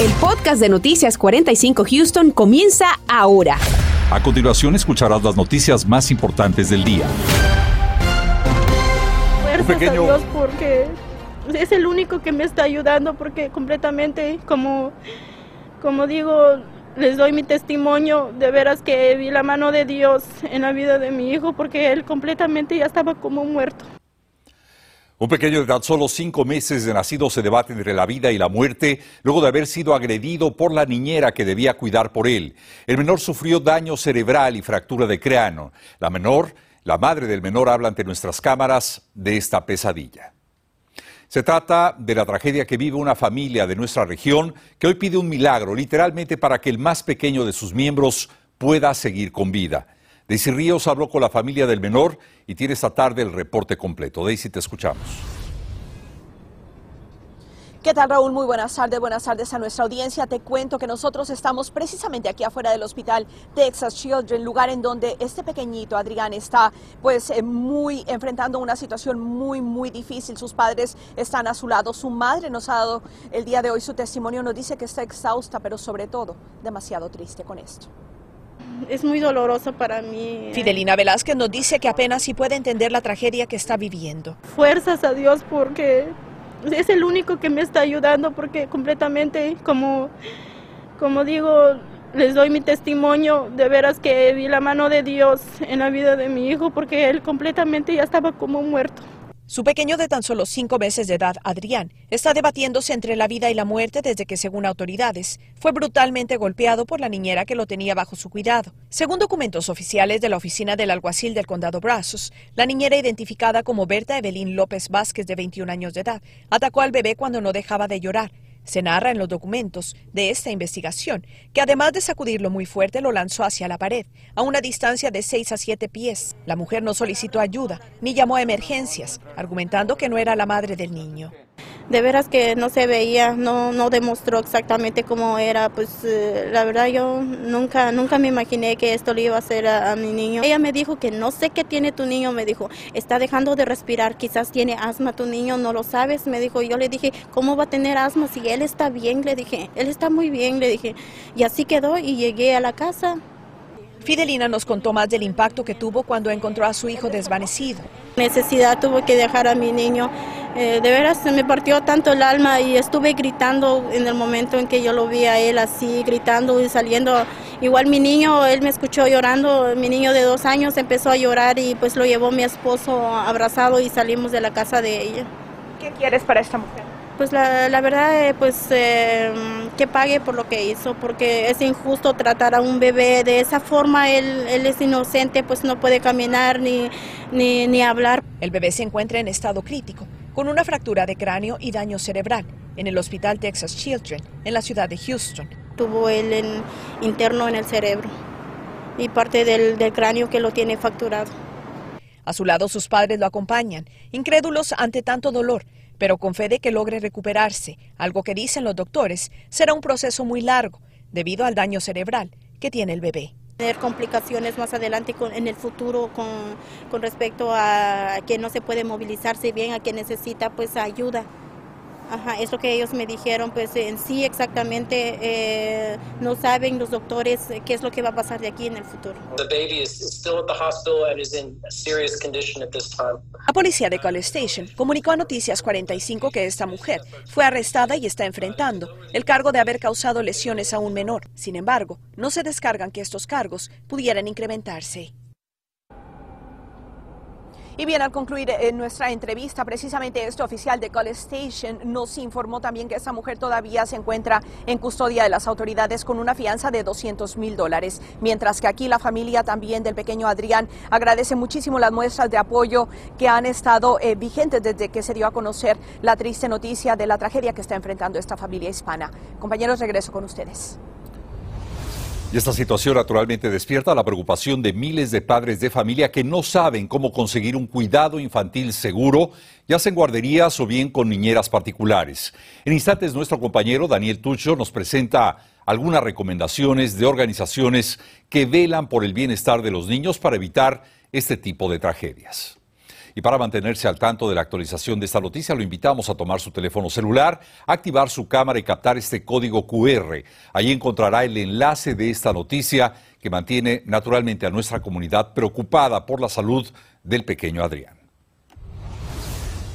El podcast de Noticias 45 Houston comienza ahora. A continuación escucharás las noticias más importantes del día. Fuerzas pequeño... a Dios porque es el único que me está ayudando porque completamente como como digo les doy mi testimonio de veras que vi la mano de Dios en la vida de mi hijo porque él completamente ya estaba como muerto. Un pequeño de tan solo cinco meses de nacido se debate entre la vida y la muerte luego de haber sido agredido por la niñera que debía cuidar por él. El menor sufrió daño cerebral y fractura de cráneo. La menor, la madre del menor habla ante nuestras cámaras de esta pesadilla. Se trata de la tragedia que vive una familia de nuestra región que hoy pide un milagro, literalmente para que el más pequeño de sus miembros pueda seguir con vida. Daisy Ríos habló con la familia del menor y tiene esta tarde el reporte completo. Daisy, te escuchamos. ¿Qué tal Raúl? Muy buenas tardes, buenas tardes a nuestra audiencia. Te cuento que nosotros estamos precisamente aquí afuera del hospital Texas Children, lugar en donde este pequeñito Adrián está pues eh, muy enfrentando una situación muy muy difícil. Sus padres están a su lado, su madre nos ha dado el día de hoy su testimonio, nos dice que está exhausta, pero sobre todo demasiado triste con esto es muy doloroso para mí. Fidelina Velázquez nos dice que apenas si puede entender la tragedia que está viviendo. Fuerzas a Dios porque es el único que me está ayudando porque completamente, como, como digo, les doy mi testimonio de veras que vi la mano de Dios en la vida de mi hijo porque él completamente ya estaba como muerto. Su pequeño de tan solo cinco meses de edad, Adrián, está debatiéndose entre la vida y la muerte desde que, según autoridades, fue brutalmente golpeado por la niñera que lo tenía bajo su cuidado. Según documentos oficiales de la oficina del alguacil del condado Brazos, la niñera identificada como Berta Evelyn López Vázquez, de 21 años de edad, atacó al bebé cuando no dejaba de llorar se narra en los documentos de esta investigación que además de sacudirlo muy fuerte lo lanzó hacia la pared, a una distancia de 6 a 7 pies. La mujer no solicitó ayuda ni llamó a emergencias, argumentando que no era la madre del niño de veras que no se veía, no, no demostró exactamente cómo era, pues eh, la verdad yo nunca, nunca me imaginé que esto le iba a hacer a, mi niño. Ella me dijo que no sé qué tiene tu niño, me dijo, está dejando de respirar, quizás tiene asma tu niño, no lo sabes, me dijo, yo le dije, ¿cómo va a tener asma si él está bien? Le dije, él está muy bien, le dije, y así quedó y llegué a la casa. Fidelina nos contó más del impacto que tuvo cuando encontró a su hijo desvanecido. Necesidad tuvo que dejar a mi niño. Eh, de veras se me partió tanto el alma y estuve gritando en el momento en que yo lo vi a él así, gritando y saliendo. Igual mi niño, él me escuchó llorando, mi niño de dos años empezó a llorar y pues lo llevó mi esposo abrazado y salimos de la casa de ella. ¿Qué quieres para esta mujer? Pues la, la verdad, eh, pues eh, que pague por lo que hizo, porque es injusto tratar a un bebé de esa forma. Él, él es inocente, pues no puede caminar ni, ni, ni hablar. El bebé se encuentra en estado crítico, con una fractura de cráneo y daño cerebral, en el Hospital Texas Children, en la ciudad de Houston. Tuvo el interno en el cerebro y parte del, del cráneo que lo tiene fracturado. A su lado sus padres lo acompañan, incrédulos ante tanto dolor pero con fe de que logre recuperarse, algo que dicen los doctores será un proceso muy largo debido al daño cerebral que tiene el bebé tener complicaciones más adelante en el futuro con, con respecto a que no se puede movilizarse bien, a que necesita pues ayuda. Ajá, es lo que ellos me dijeron, pues en sí exactamente eh, no saben los doctores qué es lo que va a pasar de aquí en el futuro. La policía de College Station comunicó a Noticias 45 que esta mujer fue arrestada y está enfrentando el cargo de haber causado lesiones a un menor. Sin embargo, no se descargan que estos cargos pudieran incrementarse. Y bien, al concluir eh, nuestra entrevista, precisamente este oficial de College Station nos informó también que esta mujer todavía se encuentra en custodia de las autoridades con una fianza de 200 mil dólares, mientras que aquí la familia también del pequeño Adrián agradece muchísimo las muestras de apoyo que han estado eh, vigentes desde que se dio a conocer la triste noticia de la tragedia que está enfrentando esta familia hispana. Compañeros, regreso con ustedes. Y esta situación naturalmente despierta la preocupación de miles de padres de familia que no saben cómo conseguir un cuidado infantil seguro, ya sea en guarderías o bien con niñeras particulares. En instantes, nuestro compañero Daniel Tucho nos presenta algunas recomendaciones de organizaciones que velan por el bienestar de los niños para evitar este tipo de tragedias. Y para mantenerse al tanto de la actualización de esta noticia, lo invitamos a tomar su teléfono celular, activar su cámara y captar este código QR. Ahí encontrará el enlace de esta noticia que mantiene naturalmente a nuestra comunidad preocupada por la salud del pequeño Adrián.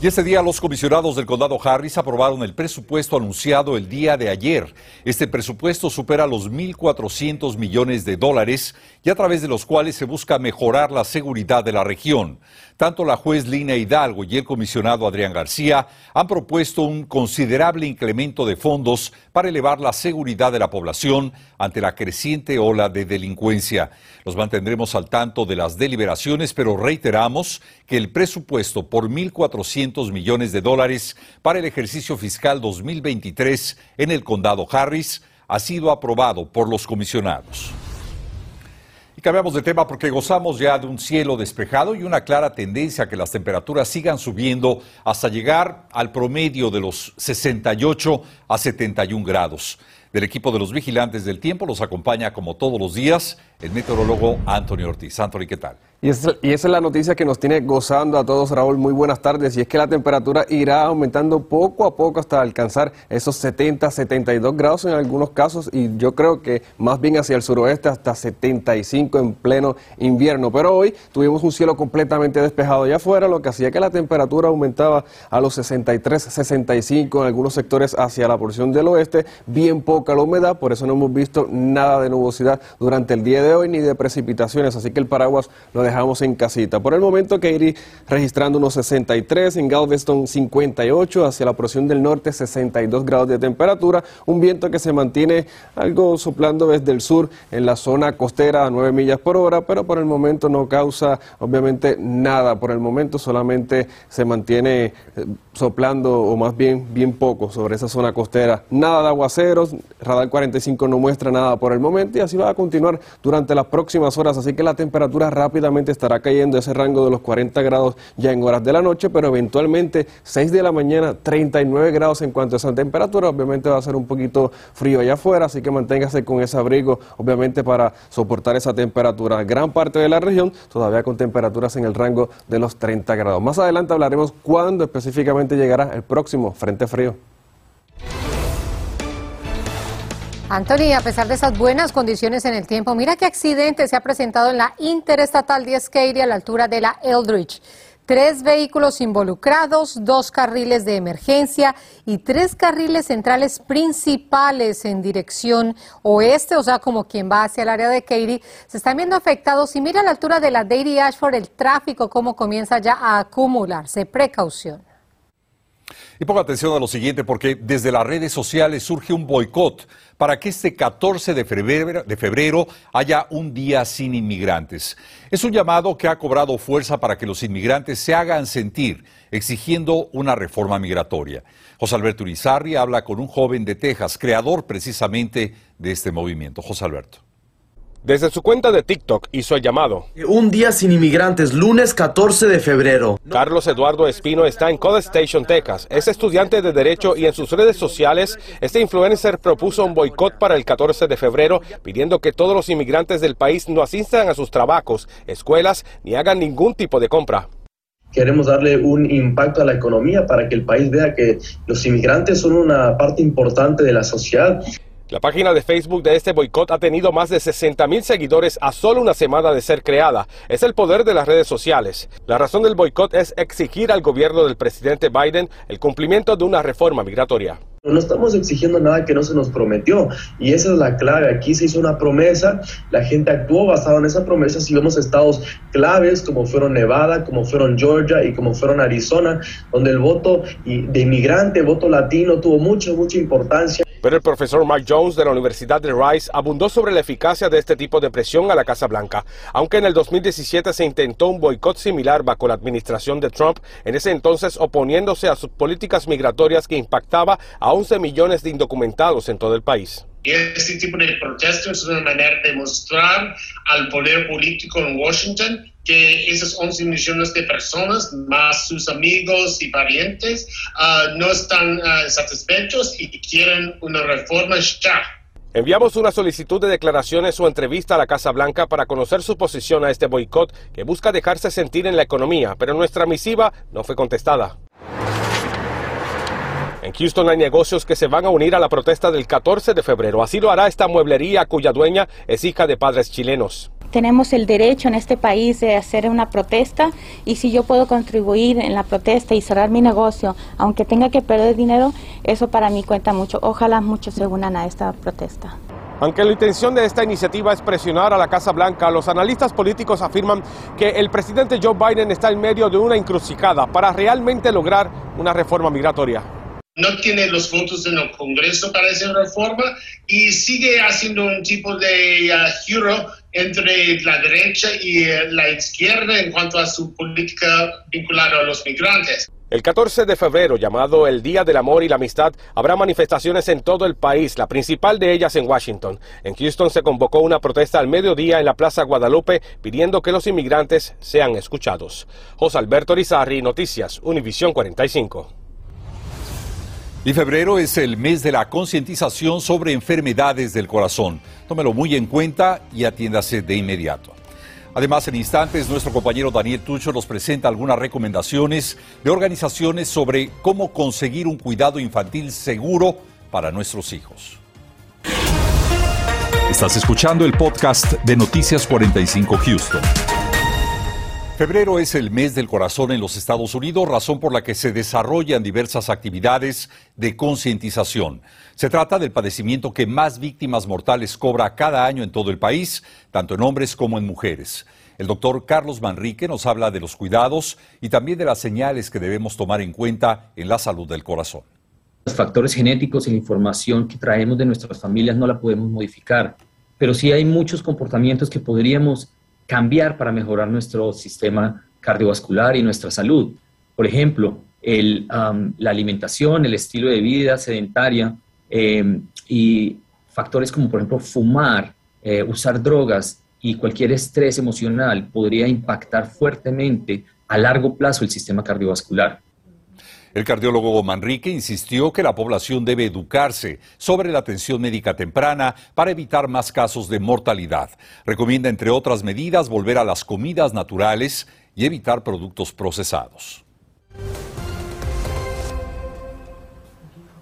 Y este día los comisionados del condado Harris aprobaron el presupuesto anunciado el día de ayer. Este presupuesto supera los 1.400 millones de dólares y a través de los cuales se busca mejorar la seguridad de la región. Tanto la juez Lina Hidalgo y el comisionado Adrián García han propuesto un considerable incremento de fondos para elevar la seguridad de la población ante la creciente ola de delincuencia. Los mantendremos al tanto de las deliberaciones, pero reiteramos que el presupuesto por 1.400 millones de dólares para el ejercicio fiscal 2023 en el condado Harris ha sido aprobado por los comisionados. Cambiamos de tema porque gozamos ya de un cielo despejado y una clara tendencia a que las temperaturas sigan subiendo hasta llegar al promedio de los 68 a 71 grados. Del equipo de los vigilantes del tiempo los acompaña como todos los días el meteorólogo Anthony Ortiz. Anthony, ¿qué tal? Y, esa es la noticia que nos tiene gozando a todos, Raúl. Muy buenas tardes. Y es que la temperatura irá aumentando poco a poco hasta alcanzar esos 70, 72 grados en algunos casos. Y yo creo que más bien hacia el suroeste hasta 75 en pleno invierno. Pero hoy tuvimos un cielo completamente despejado allá afuera, lo que hacía que la temperatura aumentaba a los 63, 65 en algunos sectores hacia la porción del oeste. Bien poca la humedad, por eso no hemos visto nada de nubosidad durante el día de hoy ni de precipitaciones. Así que el paraguas lo dejamos dejamos en casita. Por el momento, Katie registrando unos 63, en Galveston 58, hacia la porción del norte 62 grados de temperatura, un viento que se mantiene algo soplando desde el sur en la zona costera a 9 millas por hora, pero por el momento no causa obviamente nada, por el momento solamente se mantiene eh, soplando o más bien bien poco sobre esa zona costera. Nada de aguaceros, Radar 45 no muestra nada por el momento y así va a continuar durante las próximas horas, así que la temperatura rápidamente estará cayendo ese rango de los 40 grados ya en horas de la noche, pero eventualmente 6 de la mañana 39 grados en cuanto a esa temperatura. Obviamente va a ser un poquito frío allá afuera, así que manténgase con ese abrigo, obviamente para soportar esa temperatura. Gran parte de la región todavía con temperaturas en el rango de los 30 grados. Más adelante hablaremos cuándo específicamente llegará el próximo frente frío. Anthony, a pesar de esas buenas condiciones en el tiempo, mira qué accidente se ha presentado en la Interestatal 10 Katy a la altura de la Eldridge. Tres vehículos involucrados, dos carriles de emergencia y tres carriles centrales principales en dirección oeste, o sea, como quien va hacia el área de Katy, se están viendo afectados. Y mira a la altura de la Dairy Ashford el tráfico, cómo comienza ya a acumularse. Precaución. Y ponga atención a lo siguiente, porque desde las redes sociales surge un boicot para que este 14 de febrero, de febrero, haya un día sin inmigrantes. Es un llamado que ha cobrado fuerza para que los inmigrantes se hagan sentir, exigiendo una reforma migratoria. José Alberto Urizarri habla con un joven de Texas, creador precisamente de este movimiento. José Alberto. Desde su cuenta de TikTok hizo el llamado. Un día sin inmigrantes, lunes 14 de febrero. Carlos Eduardo Espino está en College Station, Texas. Es estudiante de Derecho y en sus redes sociales, este influencer propuso un boicot para el 14 de febrero, pidiendo que todos los inmigrantes del país no asistan a sus trabajos, escuelas, ni hagan ningún tipo de compra queremos darle un impacto a la economía para que el país vea que los inmigrantes son una parte importante de la sociedad. La página de Facebook de este boicot ha tenido más de 60 mil seguidores a solo una semana de ser creada. Es el poder de las redes sociales. La razón del boicot es exigir al gobierno del presidente Biden el cumplimiento de una reforma migratoria. No estamos exigiendo nada que no se nos prometió y esa es la clave. Aquí se hizo una promesa, la gente actuó basado en esa promesa. Si vemos estados claves como fueron Nevada, como fueron Georgia y como fueron Arizona, donde el voto de inmigrante, voto latino tuvo mucha, mucha importancia. Pero el profesor Mike Jones de la Universidad de Rice abundó sobre la eficacia de este tipo de presión a la Casa Blanca. Aunque en el 2017 se intentó un boicot similar bajo la administración de Trump, en ese entonces oponiéndose a sus políticas migratorias que impactaba a 11 millones de indocumentados en todo el país. Este tipo de protestas es una manera de mostrar al poder político en Washington que esos 11 millones de personas, más sus amigos y parientes, ah, no están ah, satisfechos y quieren una reforma ya. Enviamos una solicitud de declaraciones o entrevista a la Casa Blanca para conocer su posición a este boicot que busca dejarse sentir en la economía, pero nuestra misiva no fue contestada. En Houston hay negocios que se van a unir a la protesta del 14 de febrero. Así lo hará esta mueblería cuya dueña es hija de padres chilenos tenemos el derecho en este país de hacer una protesta y si yo puedo contribuir en la protesta y cerrar mi negocio, aunque tenga que perder dinero, eso para mí cuenta mucho. Ojalá muchos se unan a esta protesta. Aunque la intención de esta iniciativa es presionar a la Casa Blanca, los analistas políticos afirman que el presidente Joe Biden está en medio de una encrucijada para realmente lograr una reforma migratoria no tiene los votos en el Congreso para esa reforma y sigue haciendo un tipo de uh, entre la derecha y uh, la izquierda en cuanto a su política vinculada a los migrantes. El 14 de febrero, llamado el Día del Amor y la Amistad, habrá manifestaciones en todo el país, la principal de ellas en Washington. En Houston se convocó una protesta al mediodía en la Plaza Guadalupe pidiendo que los inmigrantes sean escuchados. José Alberto Rizarri, Noticias, Univisión 45. Y febrero es el mes de la concientización sobre enfermedades del corazón. Tómelo muy en cuenta y atiéndase de inmediato. Además, en instantes, nuestro compañero Daniel Tucho nos presenta algunas recomendaciones de organizaciones sobre cómo conseguir un cuidado infantil seguro para nuestros hijos. Estás escuchando el podcast de Noticias 45 Houston. Febrero es el mes del corazón en los Estados Unidos, razón por la que se desarrollan diversas actividades de concientización. Se trata del padecimiento que más víctimas mortales cobra cada año en todo el país, tanto en hombres como en mujeres. El doctor Carlos Manrique nos habla de los cuidados y también de las señales que debemos tomar en cuenta en la salud del corazón. Los factores genéticos y la información que traemos de nuestras familias no la podemos modificar, pero sí hay muchos comportamientos que podríamos cambiar para mejorar nuestro sistema cardiovascular y nuestra salud. Por ejemplo, la alimentación, el estilo de vida sedentaria em, y factores como, por ejemplo, fumar, eh, usar drogas y cualquier estrés emocional podría impactar fuertemente a largo plazo el sistema cardiovascular. El cardiólogo Manrique insistió que la población debe educarse sobre la atención médica temprana para evitar más casos de mortalidad. Recomienda, entre otras medidas, volver a las comidas naturales y evitar productos procesados.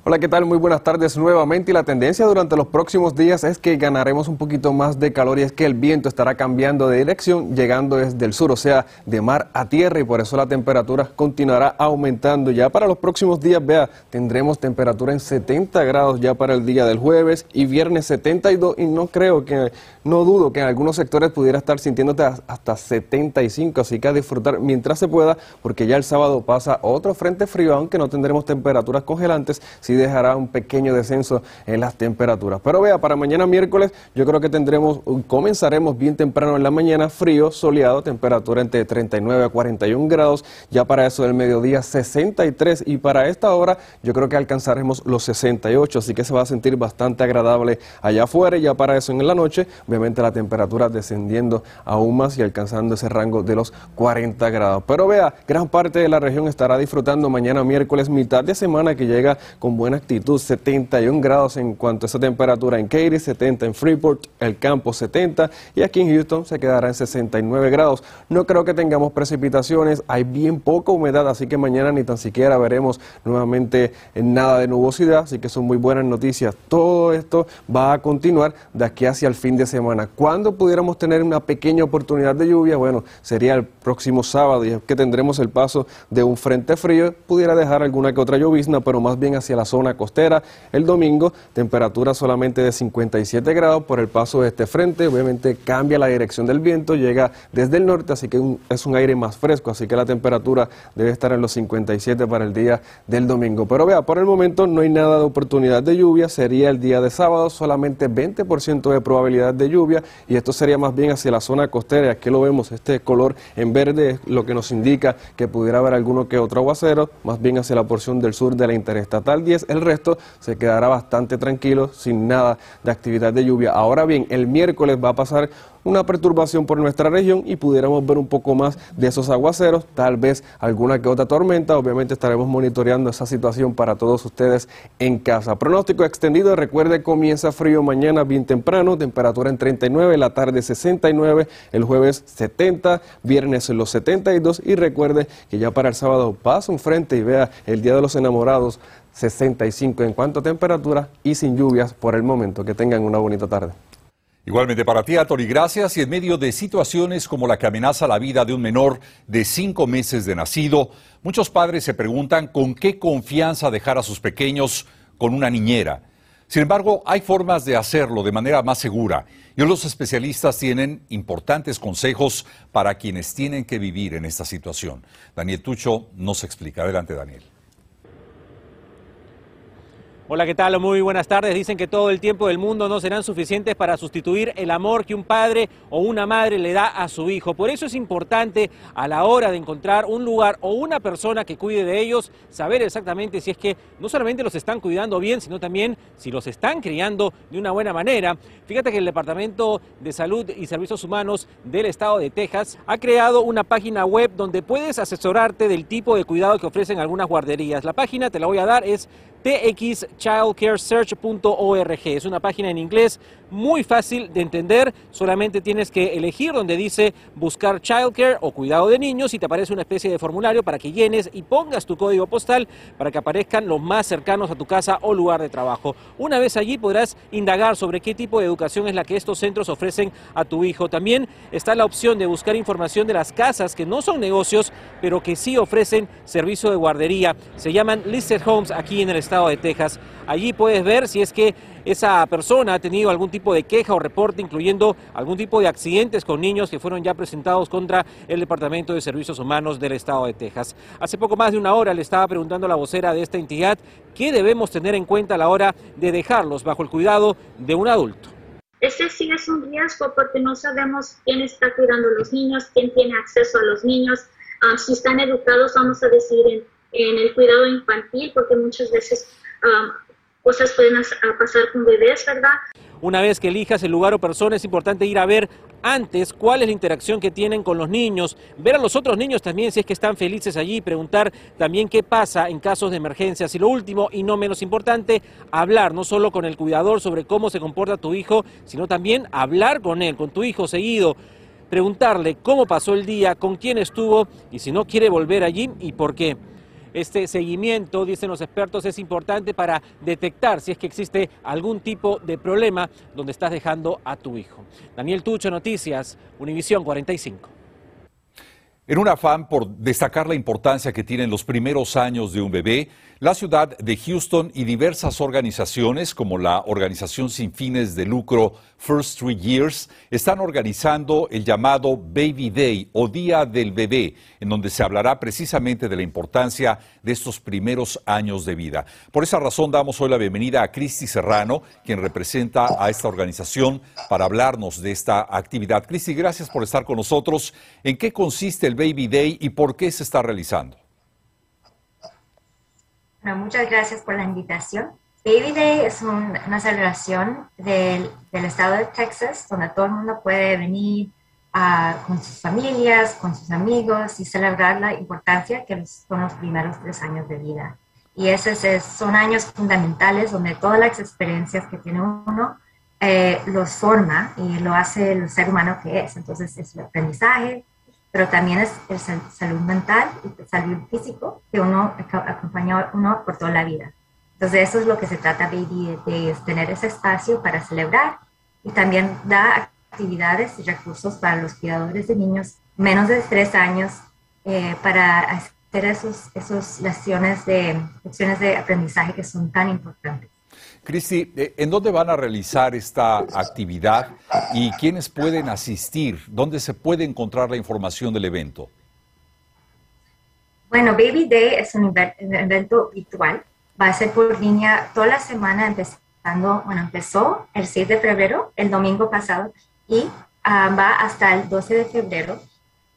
Hola, ¿qué tal? Muy buenas tardes nuevamente. Y la tendencia durante los próximos días es que ganaremos un poquito más de calor y es que el viento estará cambiando de dirección, llegando desde el sur, o sea, de mar a tierra, y por eso la temperatura continuará aumentando. Ya para los próximos días, vea, tendremos temperatura en 70 grados ya para el día del jueves y viernes 72, y no creo que, no dudo que en algunos sectores pudiera estar sintiéndote hasta 75, así que a disfrutar mientras se pueda, porque ya el sábado pasa otro frente frío, aunque no tendremos temperaturas congelantes dejará un pequeño descenso en las temperaturas. Pero vea, para mañana miércoles yo creo que tendremos, comenzaremos bien temprano en la mañana, frío, soleado, temperatura entre 39 a 41 grados, ya para eso del mediodía 63 y para esta hora yo creo que alcanzaremos los 68, así que se va a sentir bastante agradable allá afuera y ya para eso en la noche, obviamente la temperatura descendiendo aún más y alcanzando ese rango de los 40 grados. Pero vea, gran parte de la región estará disfrutando mañana miércoles, mitad de semana que llega con buena actitud, 71 grados en cuanto a esa temperatura en Katy, 70 en Freeport, el campo 70 y aquí en Houston se quedará en 69 grados. No creo que tengamos precipitaciones, hay bien poca humedad, así que mañana ni tan siquiera veremos nuevamente nada de nubosidad, así que son muy buenas noticias. Todo esto va a continuar de aquí hacia el fin de semana. ¿Cuándo pudiéramos tener una pequeña oportunidad de lluvia? Bueno, sería el próximo sábado y es que tendremos el paso de un frente frío, pudiera dejar alguna que otra llovizna, pero más bien hacia la zona costera. El domingo, temperatura solamente de 57 grados por el paso de este frente. Obviamente cambia la dirección del viento, llega desde el norte, así que es un aire más fresco, así que la temperatura debe estar en los 57 para el día del domingo. Pero vea, por el momento no hay nada de oportunidad de lluvia, sería el día de sábado, solamente 20% de probabilidad de lluvia y esto sería más bien hacia la zona costera. Aquí lo vemos, este color en verde es lo que nos indica que pudiera haber alguno que otro aguacero, más bien hacia la porción del sur de la interestatal 10 10, el resto se quedará bastante tranquilo, sin nada de actividad de lluvia. Ahora bien, el miércoles va a pasar una perturbación por nuestra región y pudiéramos ver un poco más de esos aguaceros, tal vez alguna que otra tormenta. Obviamente estaremos monitoreando esa situación para todos ustedes en casa. Pronóstico extendido, recuerde, comienza frío mañana bien temprano, temperatura en 39, la tarde 69, el jueves 70, viernes los 72 y recuerde que ya para el sábado pasa un frente y vea el Día de los Enamorados 65 en cuanto a temperatura y sin lluvias por el momento. Que tengan una bonita tarde. Igualmente para ti, Tori, gracias. Y en medio de situaciones como la que amenaza la vida de un menor de cinco meses de nacido, muchos padres se preguntan con qué confianza dejar a sus pequeños con una niñera. Sin embargo, hay formas de hacerlo de manera más segura y los especialistas tienen importantes consejos para quienes tienen que vivir en esta situación. Daniel Tucho nos explica. Adelante, Daniel. Hola, ¿qué tal? Muy buenas tardes. Dicen que todo el tiempo del mundo no serán suficientes para sustituir el amor que un padre o una madre le da a su hijo. Por eso es importante a la hora de encontrar un lugar o una persona que cuide de ellos, saber exactamente si es que no solamente los están cuidando bien, sino también si los están criando de una buena manera. Fíjate que el Departamento de Salud y Servicios Humanos del Estado de Texas ha creado una página web donde puedes asesorarte del tipo de cuidado que ofrecen algunas guarderías. La página, te la voy a dar, es txchildcaresearch.org. Es una página en inglés muy fácil de entender, solamente tienes que elegir donde dice buscar childcare o cuidado de niños y te aparece una especie de formulario para que llenes y pongas tu código postal para que aparezcan los más cercanos a tu casa o lugar de trabajo. Una vez allí podrás indagar sobre qué tipo de educación es la que estos centros ofrecen a tu hijo. También está la opción de buscar información de las casas que no son negocios, pero que sí ofrecen servicio de guardería. Se llaman listed homes aquí en el estado de Texas. Allí puedes ver si es que esa persona ha tenido algún tipo de queja o reporte, incluyendo algún tipo de accidentes con niños que fueron ya presentados contra el Departamento de Servicios Humanos del Estado de Texas. Hace poco más de una hora le estaba preguntando a la vocera de esta entidad qué debemos tener en cuenta a la hora de dejarlos bajo el cuidado de un adulto. Este sí es un riesgo porque no sabemos quién está cuidando a los niños, quién tiene acceso a los niños, ah, si están educados, vamos a decir, en, en, el cuidado infantil, porque muchas veces um, cosas pueden pasar con bebés, ¿verdad? Una vez que elijas el lugar o persona, es importante ir a ver antes cuál es la interacción que tienen con los niños, ver a los otros niños también si es que están felices allí, preguntar también qué pasa en casos de emergencias. Y lo último, y no menos importante, hablar no solo con el cuidador sobre cómo se comporta tu hijo, sino también hablar con él, con tu hijo seguido preguntarle cómo pasó el día, con quién estuvo y si no quiere volver allí y por qué. Este seguimiento, dicen los expertos, es importante para detectar si es que existe algún tipo de problema donde estás dejando a tu hijo. Daniel Tucho, Noticias, Univisión 45. En un afán por destacar la importancia que tienen los primeros años de un bebé, la ciudad de Houston y diversas organizaciones como la organización sin fines de lucro First Three Years están organizando el llamado Baby Day o Día del Bebé, en donde se hablará precisamente de la importancia de estos primeros años de vida. Por esa razón damos hoy la bienvenida a Cristi Serrano, quien representa a esta organización para hablarnos de esta actividad. Cristi, gracias por estar con nosotros. ¿En qué consiste el Baby Day y por qué se está realizando? Bueno, muchas gracias por la invitación. Baby Day es una celebración del, del, estado de Texas donde todo el mundo puede venir ah, con sus familias, con sus amigos y celebrar la importancia que son los primeros tres años de vida. Y esos son años fundamentales donde todas las experiencias que tiene uno eh, los forma y lo hace el ser humano que es. Entonces es el aprendizaje, pero también es el salud mental y salud físico que uno acompaña uno por toda la vida. Entonces eso es lo que se trata de tener ese espacio para celebrar y también da actividades y recursos para los cuidadores de niños menos de tres años eh, para hacer esos, esos lecciones de, lecciones de aprendizaje que son tan importantes. Cristi, eh, ¿en dónde van a realizar esta actividad y quiénes pueden asistir? ¿Dónde se puede encontrar la información del evento? Bueno, Baby Day es un evento virtual. Va a ser por línea toda la semana, empezando, bueno, empezó el 6 de febrero, el domingo pasado, y ah, va hasta el 12 de febrero.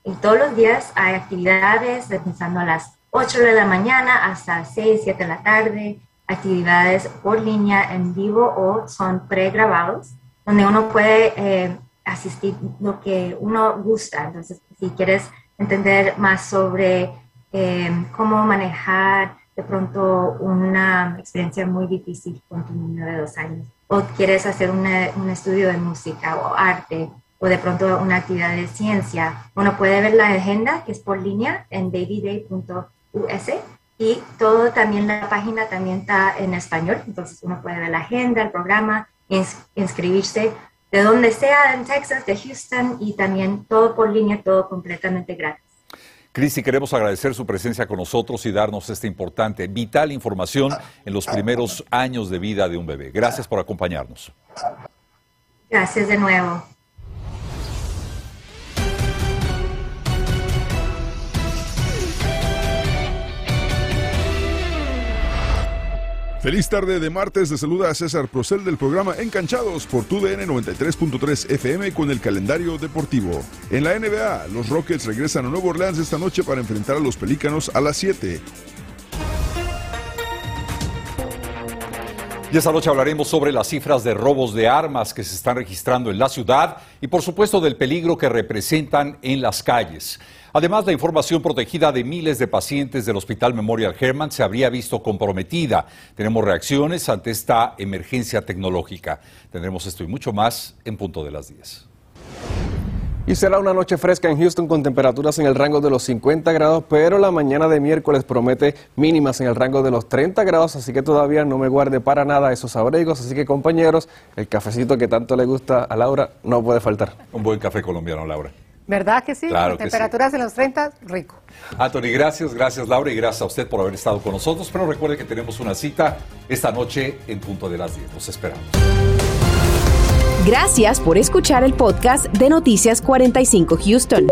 Y todos los días hay actividades, empezando a las 8 de la mañana hasta 6, 7 de la tarde, actividades por línea en vivo o son pregrabados, donde uno puede eh, asistir lo que uno gusta. Entonces, si quieres entender más sobre eh, cómo manejar de pronto una experiencia muy difícil con tu niño de dos años, o quieres hacer un estudio de música o arte, o de pronto una actividad de ciencia, uno puede ver la agenda que es por línea en babyday.us y todo también la página también está en español, entonces uno puede ver la agenda, el programa, inscribirse de donde sea en Texas, de Houston y también todo por línea, todo completamente gratis. Cristi, queremos agradecer su presencia con nosotros y darnos esta importante, vital información en los primeros años de vida de un bebé. Gracias por acompañarnos. Gracias de nuevo. Feliz tarde de martes, de saluda a César Procel del programa Encanchados por TUDN 93.3 FM con el calendario deportivo. En la NBA, los Rockets regresan a Nueva Orleans esta noche para enfrentar a los Pelícanos a las 7. Y esta noche hablaremos sobre las cifras de robos de armas que se están registrando en la ciudad y por supuesto del peligro que representan en las calles. Además, la información protegida de miles de pacientes del Hospital Memorial Hermann se habría visto comprometida. Tenemos reacciones ante esta emergencia tecnológica. Tendremos esto y mucho más en punto de las 10. Y será una noche fresca en Houston con temperaturas en el rango de los 50 grados, pero la mañana de miércoles promete mínimas en el rango de los 30 grados, así que todavía no me guarde para nada esos abrigos. Así que compañeros, el cafecito que tanto le gusta a Laura no puede faltar. Un buen café colombiano, Laura. ¿Verdad que sí? Claro temperaturas en los 30, rico. Anthony, gracias, gracias Laura y gracias a usted por haber estado con nosotros. Pero recuerde que tenemos una cita esta noche en punto de las 10. Nos esperamos. Gracias por escuchar el podcast de Noticias 45 Houston.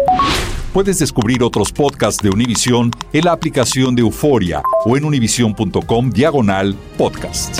Puedes descubrir otros podcasts de Univision en la aplicación de Euforia o en univision.com diagonal podcast.